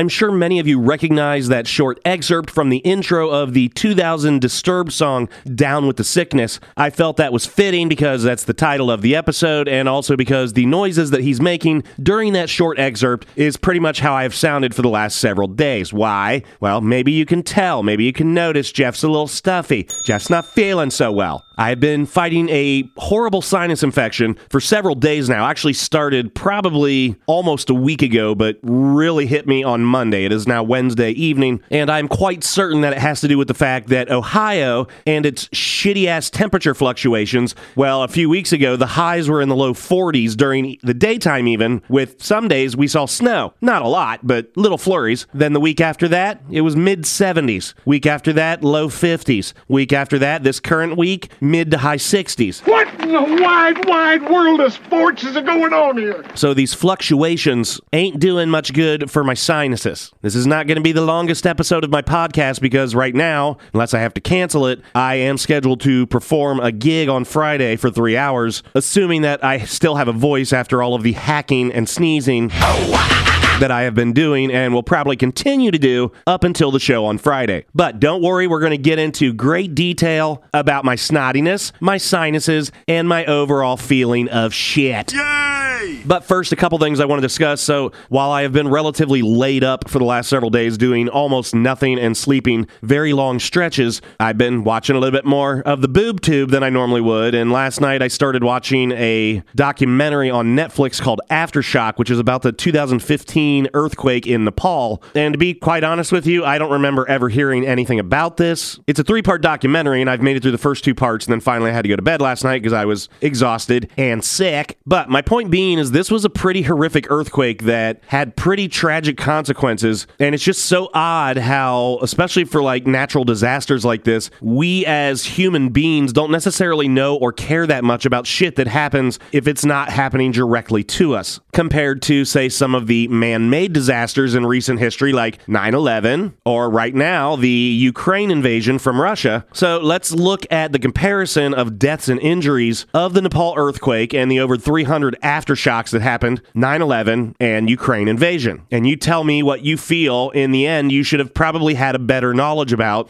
I'm sure many of you recognize that short excerpt from the intro of the 2000 Disturbed song Down with the Sickness. I felt that was fitting because that's the title of the episode, and also because the noises that he's making during that short excerpt is pretty much how I've sounded for the last several days. Why? Well, maybe you can tell, maybe you can notice Jeff's a little stuffy. Jeff's not feeling so well. I've been fighting a horrible sinus infection for several days now. Actually, started probably almost a week ago, but really hit me on Monday. It is now Wednesday evening, and I'm quite certain that it has to do with the fact that Ohio and its shitty ass temperature fluctuations. Well, a few weeks ago, the highs were in the low 40s during the daytime, even, with some days we saw snow. Not a lot, but little flurries. Then the week after that, it was mid 70s. Week after that, low 50s. Week after that, this current week, mid to high 60s. What in the wide, wide world of sports is going on here? So these fluctuations ain't doing much good for my sinuses. This is not going to be the longest episode of my podcast because right now, unless I have to cancel it, I am scheduled to perform a gig on Friday for three hours, assuming that I still have a voice after all of the hacking and sneezing that I have been doing and will probably continue to do up until the show on Friday. But don't worry, we're going to get into great detail about my snottiness, my sinuses, and my overall feeling of shit. Yay! But first, a couple things I want to discuss. So, while I have been relatively laid up for the last several days doing almost nothing and sleeping very long stretches, I've been watching a little bit more of the boob tube than I normally would. And last night I started watching a documentary on Netflix called Aftershock, which is about the 2015 earthquake in Nepal. And to be quite honest with you, I don't remember ever hearing anything about this. It's a three part documentary, and I've made it through the first two parts, and then finally I had to go to bed last night because I was exhausted and sick. But my point being is this was a pretty horrific earthquake that had pretty tragic consequences. And it's just so odd how, especially for like natural disasters like this, we as human beings don't necessarily know or care that much about shit that happens if it's not happening directly to us, compared to, say, some of the man made disasters in recent history like 9 11 or right now the Ukraine invasion from Russia. So let's look at the comparison of deaths and injuries of the Nepal earthquake and the over 300 aftershocks that happened 9 11 and Ukraine invasion. And you tell me what you feel in the end you should have probably had a better knowledge about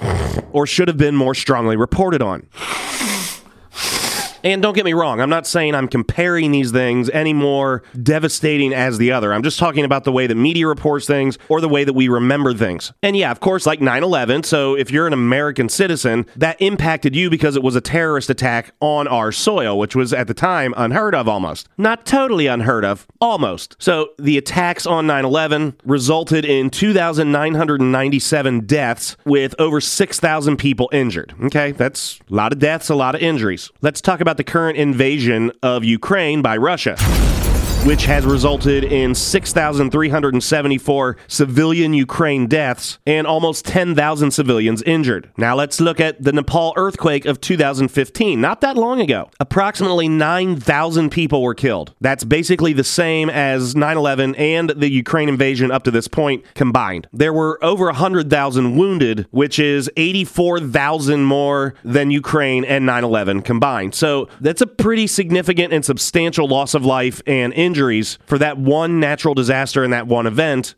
or should have been more strongly reported on. And don't get me wrong, I'm not saying I'm comparing these things any more devastating as the other. I'm just talking about the way that media reports things or the way that we remember things. And yeah, of course, like 9 11. So if you're an American citizen, that impacted you because it was a terrorist attack on our soil, which was at the time unheard of almost. Not totally unheard of, almost. So the attacks on 9 11 resulted in 2,997 deaths with over 6,000 people injured. Okay, that's a lot of deaths, a lot of injuries. Let's talk about the current invasion of Ukraine by Russia which has resulted in 6,374 civilian Ukraine deaths and almost 10,000 civilians injured. Now let's look at the Nepal earthquake of 2015, not that long ago. Approximately 9,000 people were killed. That's basically the same as 9 11 and the Ukraine invasion up to this point combined. There were over 100,000 wounded, which is 84,000 more than Ukraine and 9 11 combined. So that's a pretty significant and substantial loss of life and injuries for that one natural disaster and that one event.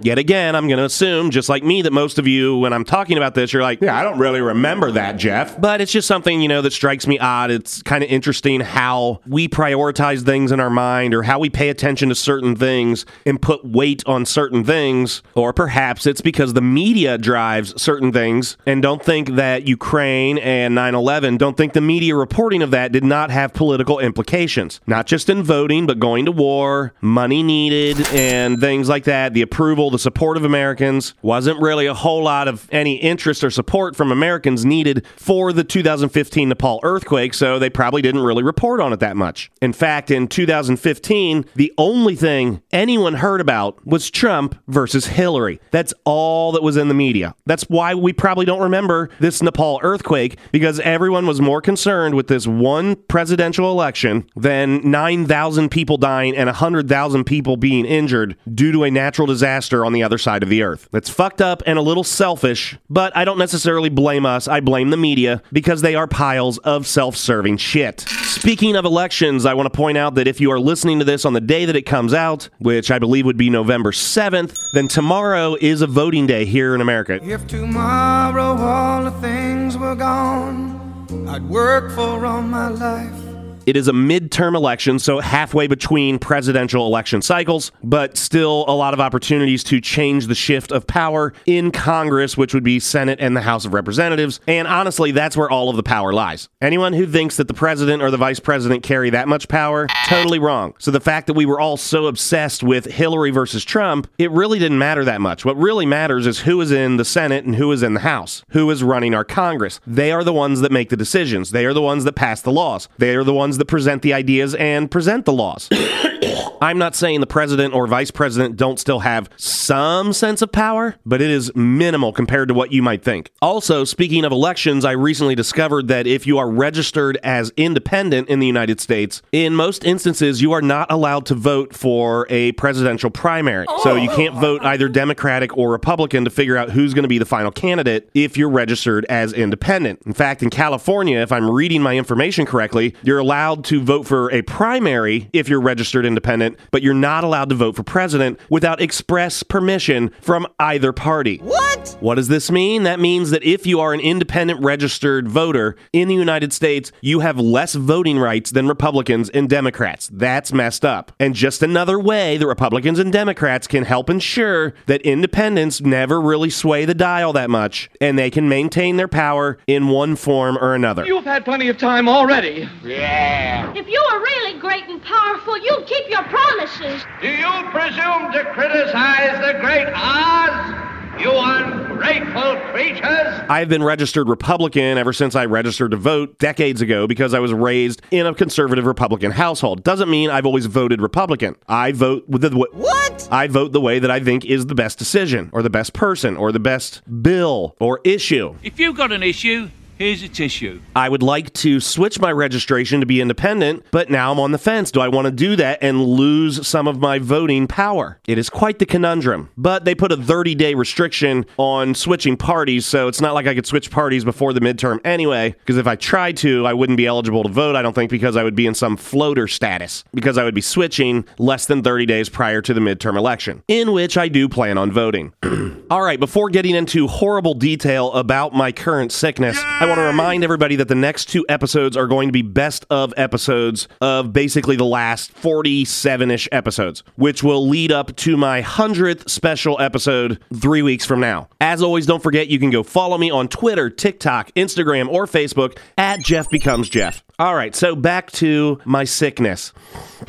Yet again, I'm going to assume, just like me, that most of you, when I'm talking about this, you're like, yeah, I don't really remember that, Jeff. But it's just something, you know, that strikes me odd. It's kind of interesting how we prioritize things in our mind or how we pay attention to certain things and put weight on certain things. Or perhaps it's because the media drives certain things and don't think that Ukraine and 9 11, don't think the media reporting of that did not have political implications. Not just in voting, but going to war, money needed, and things like that, the approval the support of Americans. Wasn't really a whole lot of any interest or support from Americans needed for the 2015 Nepal earthquake, so they probably didn't really report on it that much. In fact, in 2015, the only thing anyone heard about was Trump versus Hillary. That's all that was in the media. That's why we probably don't remember this Nepal earthquake because everyone was more concerned with this one presidential election than 9,000 people dying and 100,000 people being injured due to a natural disaster on the other side of the earth. That's fucked up and a little selfish, but I don't necessarily blame us. I blame the media because they are piles of self serving shit. Speaking of elections, I want to point out that if you are listening to this on the day that it comes out, which I believe would be November 7th, then tomorrow is a voting day here in America. If tomorrow all the things were gone, I'd work for all my life. It is a midterm election, so halfway between presidential election cycles, but still a lot of opportunities to change the shift of power in Congress, which would be Senate and the House of Representatives. And honestly, that's where all of the power lies. Anyone who thinks that the president or the vice president carry that much power, totally wrong. So the fact that we were all so obsessed with Hillary versus Trump, it really didn't matter that much. What really matters is who is in the Senate and who is in the House, who is running our Congress. They are the ones that make the decisions, they are the ones that pass the laws, they are the ones that present the ideas and present the laws. I'm not saying the president or vice president don't still have some sense of power, but it is minimal compared to what you might think. Also, speaking of elections, I recently discovered that if you are registered as independent in the United States, in most instances, you are not allowed to vote for a presidential primary. So you can't oh. vote either Democratic or Republican to figure out who's going to be the final candidate if you're registered as independent. In fact, in California, if I'm reading my information correctly, you're allowed to vote for a primary if you're registered independent, but you're not allowed to vote for president without express permission from either party. What? What does this mean? That means that if you are an independent registered voter in the United States, you have less voting rights than Republicans and Democrats. That's messed up. And just another way that Republicans and Democrats can help ensure that independents never really sway the dial that much and they can maintain their power in one form or another. You've had plenty of time already. Yeah. If you were really great and powerful, you'd keep your promises. Do you presume to criticize the great Oz? You ungrateful creatures! I've been registered Republican ever since I registered to vote decades ago because I was raised in a conservative Republican household. Doesn't mean I've always voted Republican. I vote with the What? I vote the way that I think is the best decision or the best person or the best bill or issue. If you've got an issue, here's a tissue. I would like to switch my registration to be independent, but now I'm on the fence. Do I want to do that and lose some of my voting power? It is quite the conundrum. But they put a 30 day restriction on switching parties, so it's not like I could switch parties before the midterm anyway, because if I tried to, I wouldn't be eligible to vote, I don't think, because I would be in some floater status, because I would be switching less than 30 days prior to the midterm election, in which I do plan on voting. All right, before getting into horrible detail about my current sickness, I want to remind everybody that the next two episodes are going to be best of episodes of basically the last 47 ish episodes, which will lead up to my 100th special episode three weeks from now. As always, don't forget you can go follow me on Twitter, TikTok, Instagram, or Facebook at Jeff Becomes Jeff. All right, so back to my sickness.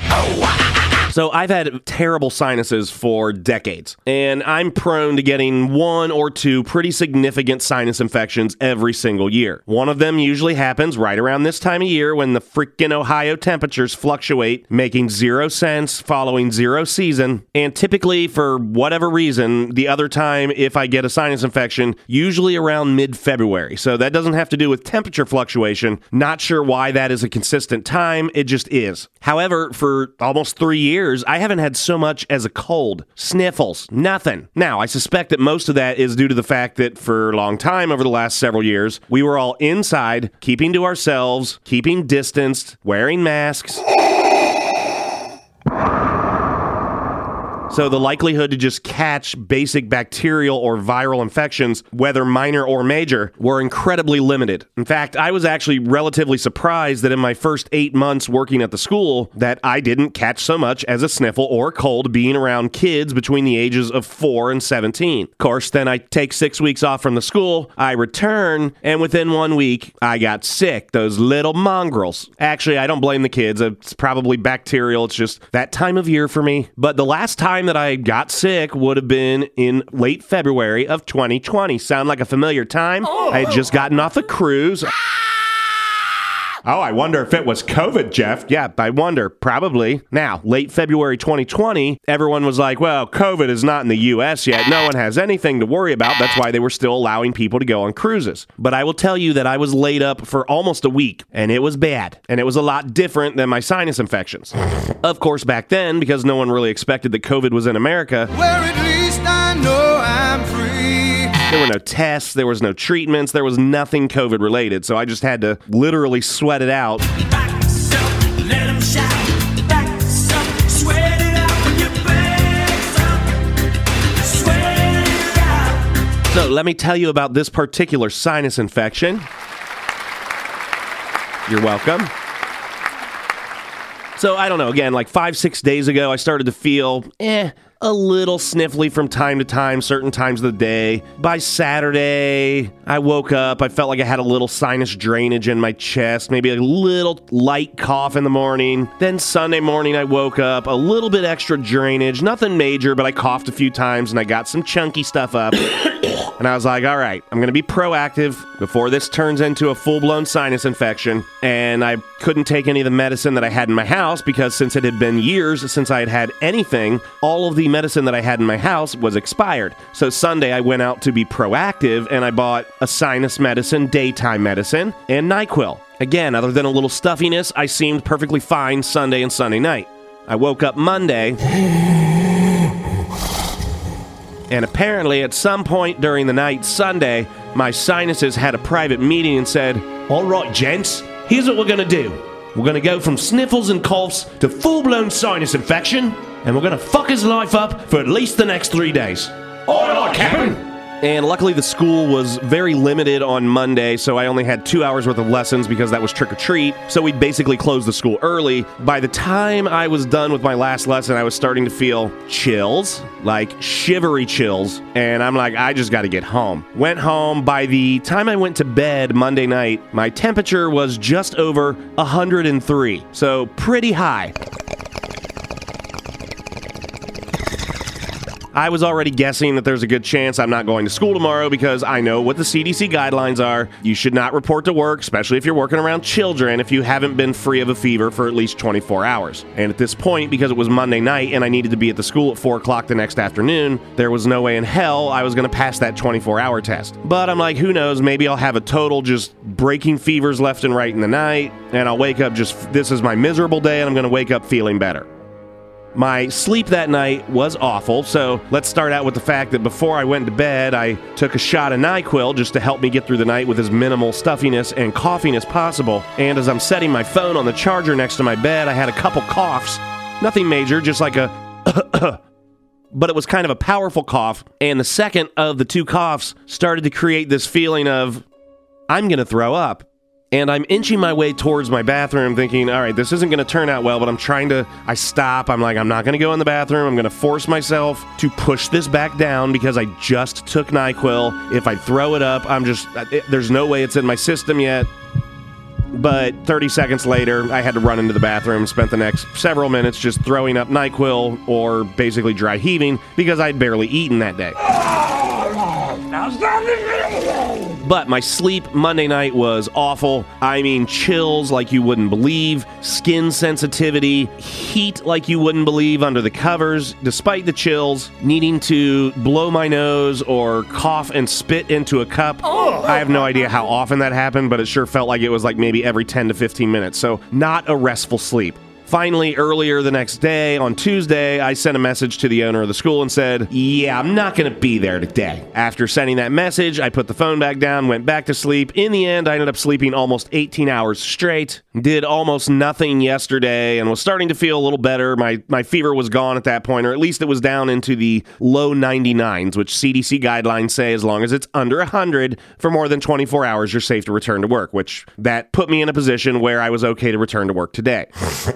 Oh, So I've had terrible sinuses for decades, and I'm prone to getting one or two pretty significant sinus infections every single year. One of them usually happens right around this time of year when the freaking Ohio temperatures fluctuate, making zero sense following zero season. And typically, for whatever reason, the other time if I get a sinus infection, usually around mid February. So that doesn't have to do with temperature fluctuation. Not sure why that is a consistent time, it just is. However, for almost three years, I haven't had so much as a cold, sniffles, nothing. Now, I suspect that most of that is due to the fact that for a long time over the last several years, we were all inside, keeping to ourselves, keeping distanced, wearing masks. So the likelihood to just catch basic bacterial or viral infections, whether minor or major, were incredibly limited. In fact, I was actually relatively surprised that in my first eight months working at the school, that I didn't catch so much as a sniffle or cold being around kids between the ages of four and 17. Of course, then I take six weeks off from the school, I return, and within one week, I got sick. Those little mongrels. Actually, I don't blame the kids. It's probably bacterial. It's just that time of year for me. But the last time that I got sick would have been in late February of 2020. Sound like a familiar time? Oh. I had just gotten off a cruise. Oh, I wonder if it was COVID, Jeff. Yeah, I wonder. Probably. Now, late February 2020, everyone was like, well, COVID is not in the US yet. No one has anything to worry about. That's why they were still allowing people to go on cruises. But I will tell you that I was laid up for almost a week, and it was bad. And it was a lot different than my sinus infections. Of course, back then, because no one really expected that COVID was in America, Where at least I know I'm free. There were no tests, there was no treatments, there was nothing COVID related. So I just had to literally sweat it out. So let me tell you about this particular sinus infection. You're welcome. So I don't know. Again, like five, six days ago, I started to feel eh, a little sniffly from time to time, certain times of the day. By Saturday, I woke up. I felt like I had a little sinus drainage in my chest, maybe a little light cough in the morning. Then Sunday morning, I woke up, a little bit extra drainage, nothing major, but I coughed a few times and I got some chunky stuff up. And I was like, all right, I'm going to be proactive before this turns into a full blown sinus infection. And I couldn't take any of the medicine that I had in my house because since it had been years since I had had anything, all of the medicine that I had in my house was expired. So Sunday, I went out to be proactive and I bought a sinus medicine, daytime medicine, and NyQuil. Again, other than a little stuffiness, I seemed perfectly fine Sunday and Sunday night. I woke up Monday. And apparently, at some point during the night Sunday, my sinuses had a private meeting and said, All right, gents, here's what we're gonna do. We're gonna go from sniffles and coughs to full blown sinus infection, and we're gonna fuck his life up for at least the next three days. All right, Captain! And luckily, the school was very limited on Monday, so I only had two hours worth of lessons because that was trick or treat. So we basically closed the school early. By the time I was done with my last lesson, I was starting to feel chills, like shivery chills. And I'm like, I just got to get home. Went home. By the time I went to bed Monday night, my temperature was just over 103. So pretty high. I was already guessing that there's a good chance I'm not going to school tomorrow because I know what the CDC guidelines are. You should not report to work, especially if you're working around children, if you haven't been free of a fever for at least 24 hours. And at this point, because it was Monday night and I needed to be at the school at 4 o'clock the next afternoon, there was no way in hell I was going to pass that 24 hour test. But I'm like, who knows? Maybe I'll have a total just breaking fevers left and right in the night, and I'll wake up just, this is my miserable day, and I'm going to wake up feeling better. My sleep that night was awful, so let's start out with the fact that before I went to bed, I took a shot of NyQuil just to help me get through the night with as minimal stuffiness and coughing as possible. And as I'm setting my phone on the charger next to my bed, I had a couple coughs. Nothing major, just like a. but it was kind of a powerful cough. And the second of the two coughs started to create this feeling of, I'm going to throw up. And I'm inching my way towards my bathroom, thinking, all right, this isn't going to turn out well, but I'm trying to. I stop. I'm like, I'm not going to go in the bathroom. I'm going to force myself to push this back down because I just took NyQuil. If I throw it up, I'm just. Uh, it, there's no way it's in my system yet. But 30 seconds later, I had to run into the bathroom, spent the next several minutes just throwing up NyQuil or basically dry heaving because I'd barely eaten that day. But my sleep Monday night was awful. I mean, chills like you wouldn't believe, skin sensitivity, heat like you wouldn't believe under the covers, despite the chills, needing to blow my nose or cough and spit into a cup. Oh, I have no idea how often that happened, but it sure felt like it was like maybe every 10 to 15 minutes. So, not a restful sleep. Finally, earlier the next day, on Tuesday, I sent a message to the owner of the school and said, Yeah, I'm not going to be there today. After sending that message, I put the phone back down, went back to sleep. In the end, I ended up sleeping almost 18 hours straight. Did almost nothing yesterday and was starting to feel a little better. My, my fever was gone at that point, or at least it was down into the low 99s, which CDC guidelines say as long as it's under 100 for more than 24 hours, you're safe to return to work, which that put me in a position where I was okay to return to work today.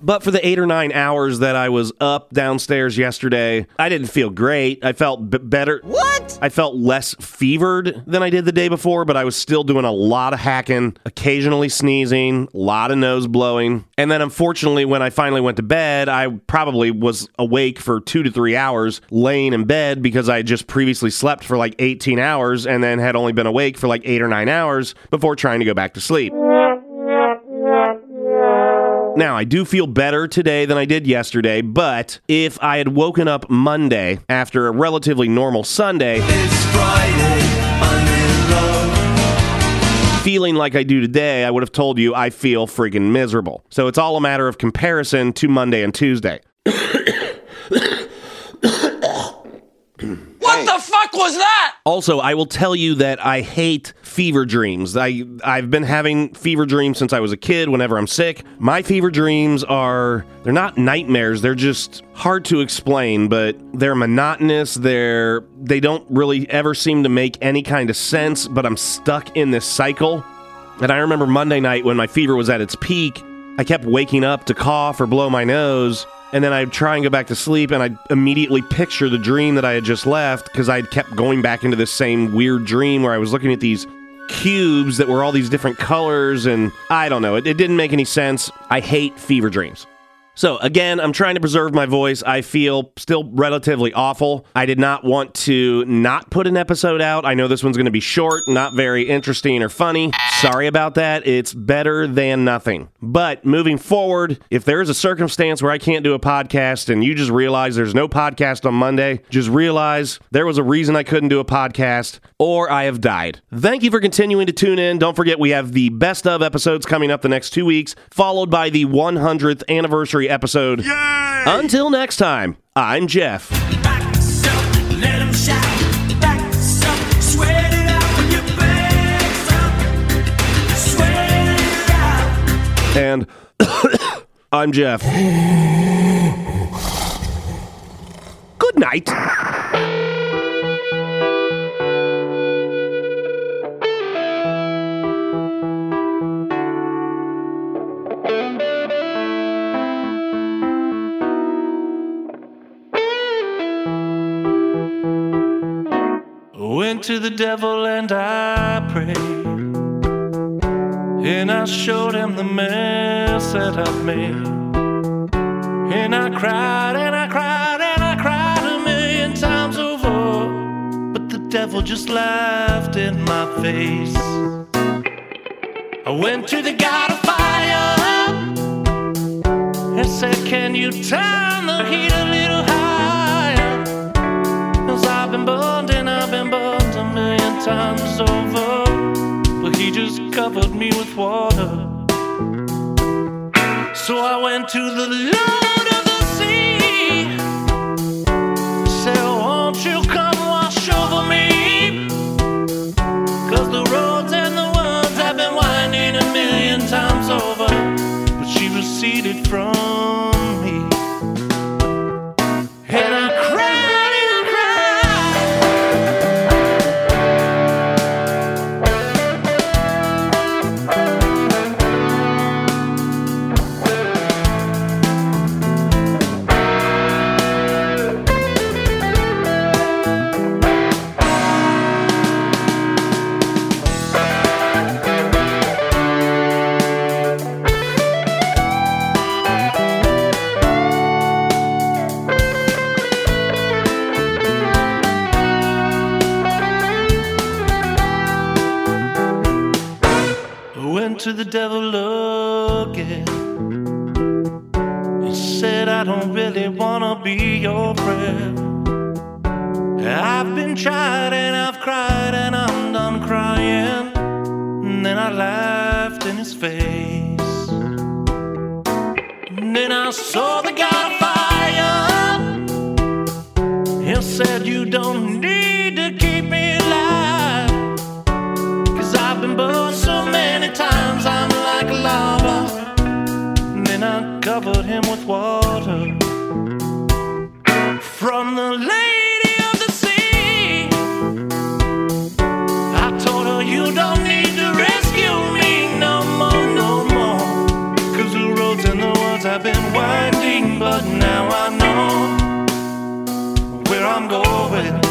But for the eight or nine hours that I was up downstairs yesterday, I didn't feel great. I felt b- better. What? I felt less fevered than I did the day before, but I was still doing a lot of hacking, occasionally sneezing, a lot of nose blowing. And then unfortunately, when I finally went to bed, I probably was awake for two to three hours laying in bed because I had just previously slept for like 18 hours and then had only been awake for like eight or nine hours before trying to go back to sleep. Now, I do feel better today than I did yesterday, but if I had woken up Monday after a relatively normal Sunday, feeling like I do today, I would have told you I feel freaking miserable. So it's all a matter of comparison to Monday and Tuesday. What the fuck was that? Also, I will tell you that I hate fever dreams. I I've been having fever dreams since I was a kid whenever I'm sick. My fever dreams are they're not nightmares, they're just hard to explain, but they're monotonous. They're they don't really ever seem to make any kind of sense, but I'm stuck in this cycle. And I remember Monday night when my fever was at its peak, I kept waking up to cough or blow my nose. And then I'd try and go back to sleep, and I'd immediately picture the dream that I had just left because I'd kept going back into this same weird dream where I was looking at these cubes that were all these different colors, and I don't know. It, it didn't make any sense. I hate fever dreams. So, again, I'm trying to preserve my voice. I feel still relatively awful. I did not want to not put an episode out. I know this one's going to be short, not very interesting or funny. Sorry about that. It's better than nothing. But moving forward, if there is a circumstance where I can't do a podcast and you just realize there's no podcast on Monday, just realize there was a reason I couldn't do a podcast or I have died. Thank you for continuing to tune in. Don't forget, we have the best of episodes coming up the next two weeks, followed by the 100th anniversary episode. Yay! Until next time, I'm Jeff. And I'm Jeff. Good night. To the devil and I prayed. And I showed him the mess that I've made. And I cried and I cried and I cried a million times over. But the devil just laughed in my face. I went to the God of fire and said, Can you turn the heat times over. But he just covered me with water. So I went to the Lord of the Sea. Said, Won't you come wash over me? Cause the roads and the words have been winding a million times over. But she receded from And then I laughed in his face. And then I saw the God I'm going.